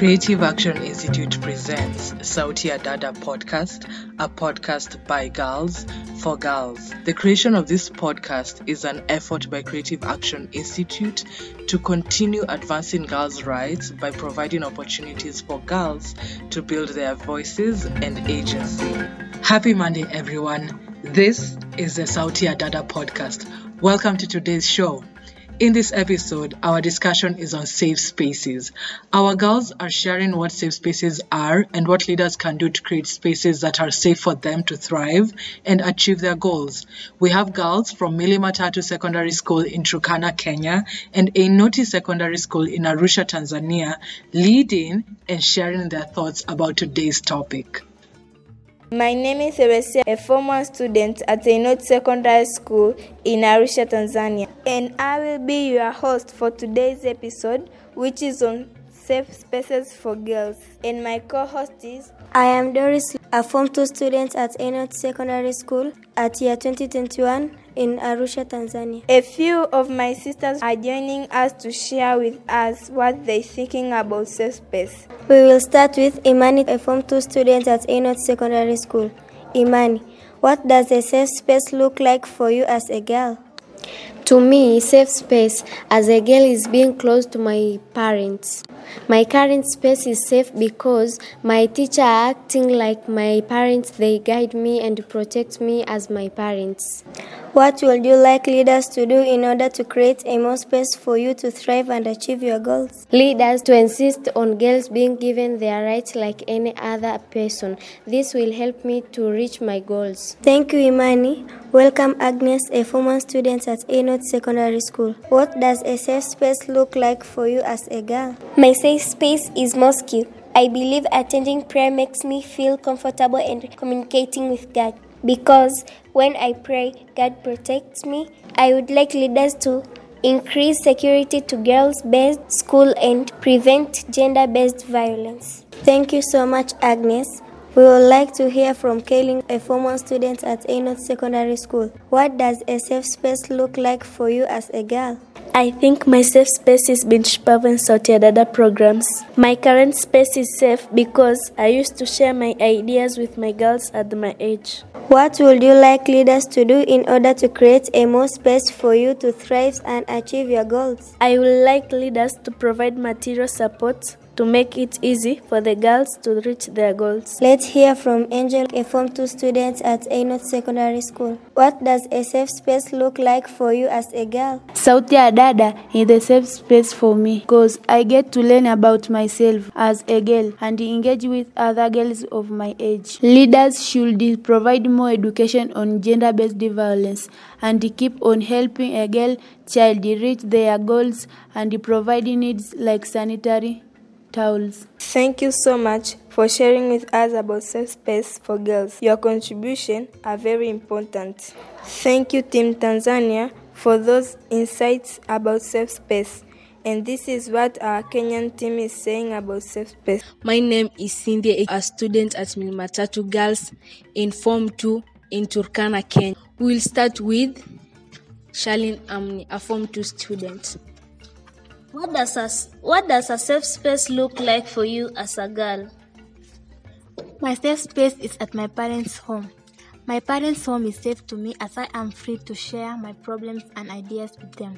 Creative Action Institute presents Sauti ya Dada podcast, a podcast by girls for girls. The creation of this podcast is an effort by Creative Action Institute to continue advancing girls' rights by providing opportunities for girls to build their voices and agency. Happy Monday, everyone. This is the Sauti ya Dada podcast. Welcome to today's show. In this episode, our discussion is on safe spaces. Our girls are sharing what safe spaces are and what leaders can do to create spaces that are safe for them to thrive and achieve their goals. We have girls from Milimatatu Secondary School in Turkana, Kenya, and Einoti Secondary School in Arusha, Tanzania, leading and sharing their thoughts about today's topic. My name is Teresia, a former student at Einot Secondary School in Arusha, Tanzania, and I will be your host for today's episode, which is on safe spaces for girls. And my co-host is I am Doris, a Form 2 student at Einot Secondary School at year 2021 in Arusha, Tanzania. A few of my sisters are joining us to share with us what they're thinking about safe space. We will start with Imani, a Form 2 student at Einot Secondary School. Imani, what does a safe space look like for you as a girl? To me, safe space as a girl is being close to my parents. My current space is safe because my teacher are acting like my parents. They guide me and protect me as my parents. What would you like leaders to do in order to create a more space for you to thrive and achieve your goals? Leaders to insist on girls being given their rights like any other person. This will help me to reach my goals. Thank you, Imani. Welcome, Agnes, a former student at Secondary School. What does a safe space look like for you as a girl? My safe space is mosque. I believe attending prayer makes me feel comfortable and communicating with God. Because when I pray, God protects me. I would like leaders to increase security to girls based school and prevent gender based violence. Thank you so much, Agnes. We would like to hear from Kaylin, a former student at Einot Secondary School. What does a safe space look like for you as a girl? I think my safe space is Pavan Sauti ya Dada programs. My current space is safe because I used to share my ideas with my girls at my age. What would you like leaders to do in order to create a more space for you to thrive and achieve your goals? I would like leaders to provide material support to make it easy for the girls to reach their goals. Let's hear from Angel, a Form 2 student at Einot Secondary School. What does a safe space look like for you as a girl? Sauti ya Dada is a safe space for me because I get to learn about myself as a girl and engage with other girls of my age. Leaders should provide more education on gender based violence and keep on helping a girl child reach their goals and providing needs like sanitary towels. Thank you so much for sharing with us about safe space for girls. Your contribution are very important. Thank you Team Tanzania for those insights about safe space. And this is what our Kenyan team is saying about safe space. My name is Cindy, a student at Milimatatu Girls in Form 2 in Turkana, Kenya. We will start with Shalin Amni, a Form 2 student. What does a, what does a safe space look like for you as a girl? My safe space is at my parents' home. My parents' home is safe to me as I am free to share my problems and ideas with them.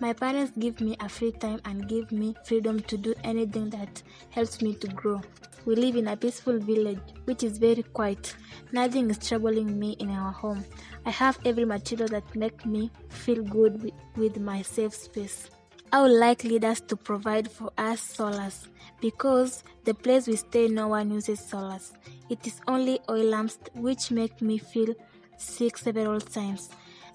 My parents give me a free time and give me freedom to do anything that helps me to grow. We live in a peaceful village which is very quiet. Nothing is troubling me in our home. I have every material that make me feel good with my safe space. I would like leaders to provide for us solars because the place we stay no one uses solars. It is only oil lamps which make me feel sick several times.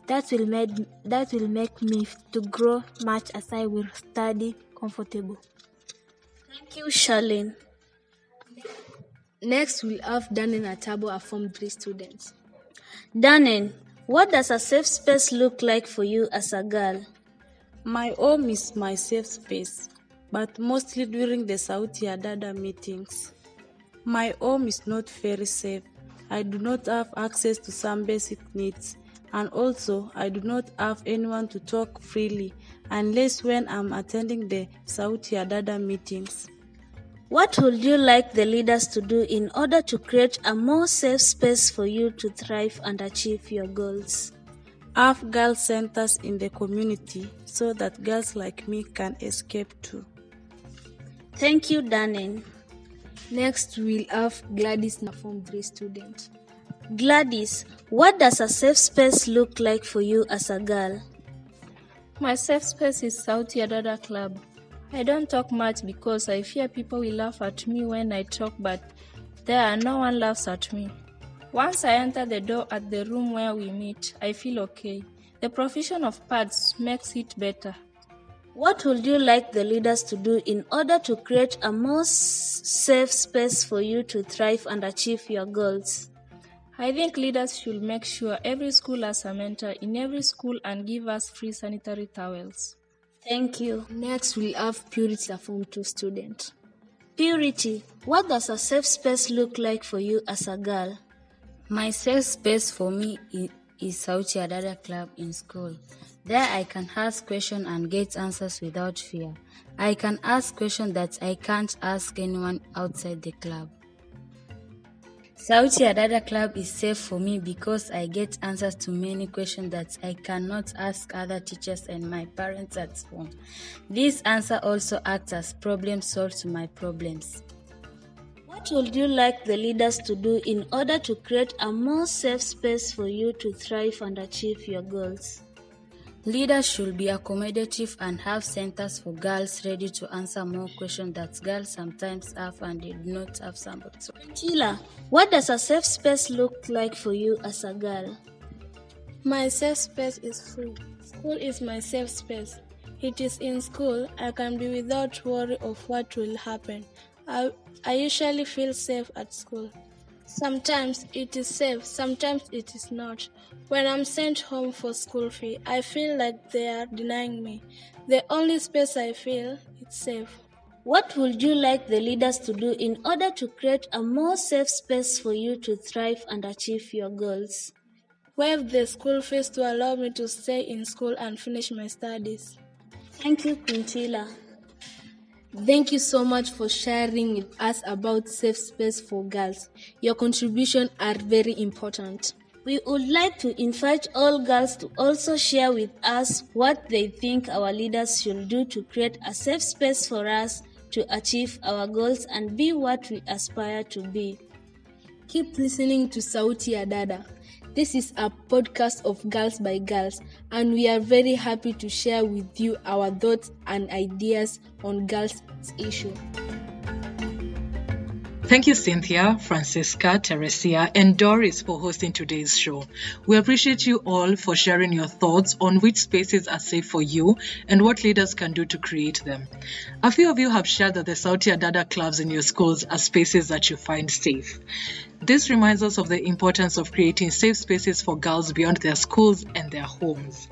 That will make that will make me to grow much as I will study comfortable. Thank you, Charlene. Next, we'll have Danen Atabo, a Form 3 student. Danen, what does a safe space look like for you as a girl? My home is my safe space, but mostly during the Sauti ya Dada meetings. My home is not very safe. I do not have access to some basic needs, and also I do not have anyone to talk freely unless when I'm attending the Sauti ya Dada meetings. What would you like the leaders to do in order to create a more safe space for you to thrive and achieve your goals? Have girl centers in the community so that girls like me can escape too. Thank you, Danen. Next, we'll have Gladys, a Form 3 student. Gladys, what does a safe space look like for you as a girl? My safe space is Sauti Dada Club. I don't talk much because I fear people will laugh at me when I talk, but there no one laughs at me. Once I enter the door at the room where we meet, I feel okay. The provision of pads makes it better. What would you like the leaders to do in order to create a more safe space for you to thrive and achieve your goals? I think leaders should make sure every school has a mentor in every school and give us free sanitary towels. Thank you. Next, we'll have Purity, a Form 2 student. Purity, what does a safe space look like for you as a girl? My safe space for me is Sauti ya Dada Club in school. There I can ask questions and get answers without fear. I can ask questions that I can't ask anyone outside the club. Sauti ya Dada Club is safe for me because I get answers to many questions that I cannot ask other teachers and my parents at home. This answer also acts as problem solved to my problems. What would you like the leaders to do in order to create a more safe space for you to thrive and achieve your goals? Leaders should be accommodative and have centers for girls ready to answer more questions that girls sometimes have and they do not have somebody to. Chila, what does a safe space look like for you as a girl? My safe space is school. School is my safe space. It is in school I can be without worry of what will happen. I, I usually feel safe at school. Sometimes it is safe, sometimes it is not. When I'm sent home for school fee, I feel like they are denying me. The only space I feel is safe. What would you like the leaders to do in order to create a more safe space for you to thrive and achieve your goals? Waive the school fees to allow me to stay in school and finish my studies. Thank you, Quintila. Thank you so much for sharing with us about safe space for girls. Your contributions are very important. We would like to invite all girls to also share with us what they think our leaders should do to create a safe space for us to achieve our goals and be what we aspire to be. Keep listening to Sauti ya Dada. This is a podcast of Girls by Girls, and we are very happy to share with you our thoughts and ideas on girls' issue. Thank you, Cynthia, Francisca, Teresia, and Doris for hosting today's show. We appreciate you all for sharing your thoughts on which spaces are safe for you and what leaders can do to create them. A few of you have shared that the Sauti Dada clubs in your schools are spaces that you find safe. This reminds us of the importance of creating safe spaces for girls beyond their schools and their homes.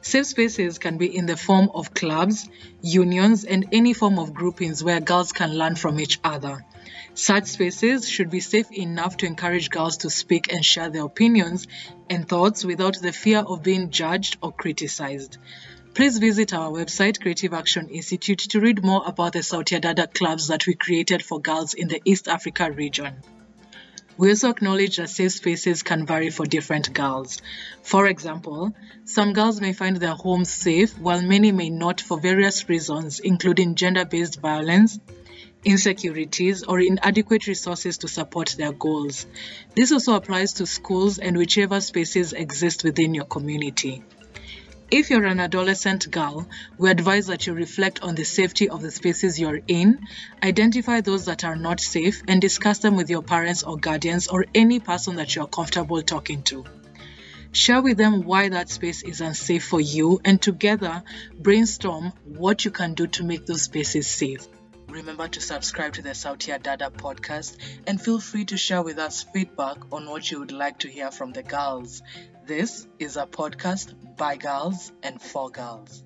Safe spaces can be in the form of clubs, unions, and any form of groupings where girls can learn from each other. Such spaces should be safe enough to encourage girls to speak and share their opinions and thoughts without the fear of being judged or criticized. Please visit our website, Creative Action Institute, to read more about the Sauti Dada clubs that we created for girls in the East Africa region. We also acknowledge that safe spaces can vary for different girls. For example, some girls may find their homes safe while many may not for various reasons, including gender based violence, insecurities, or inadequate resources to support their goals. This also applies to schools and whichever spaces exist within your community. If you're an adolescent girl, we advise that you reflect on the safety of the spaces you're in, identify those that are not safe, and discuss them with your parents or guardians or any person that you're comfortable talking to. Share with them why that space is unsafe for you, and together brainstorm what you can do to make those spaces safe. Remember to subscribe to the Sauti Dada podcast and feel free to share with us feedback on what you would like to hear from the girls. This is a podcast by girls and for girls.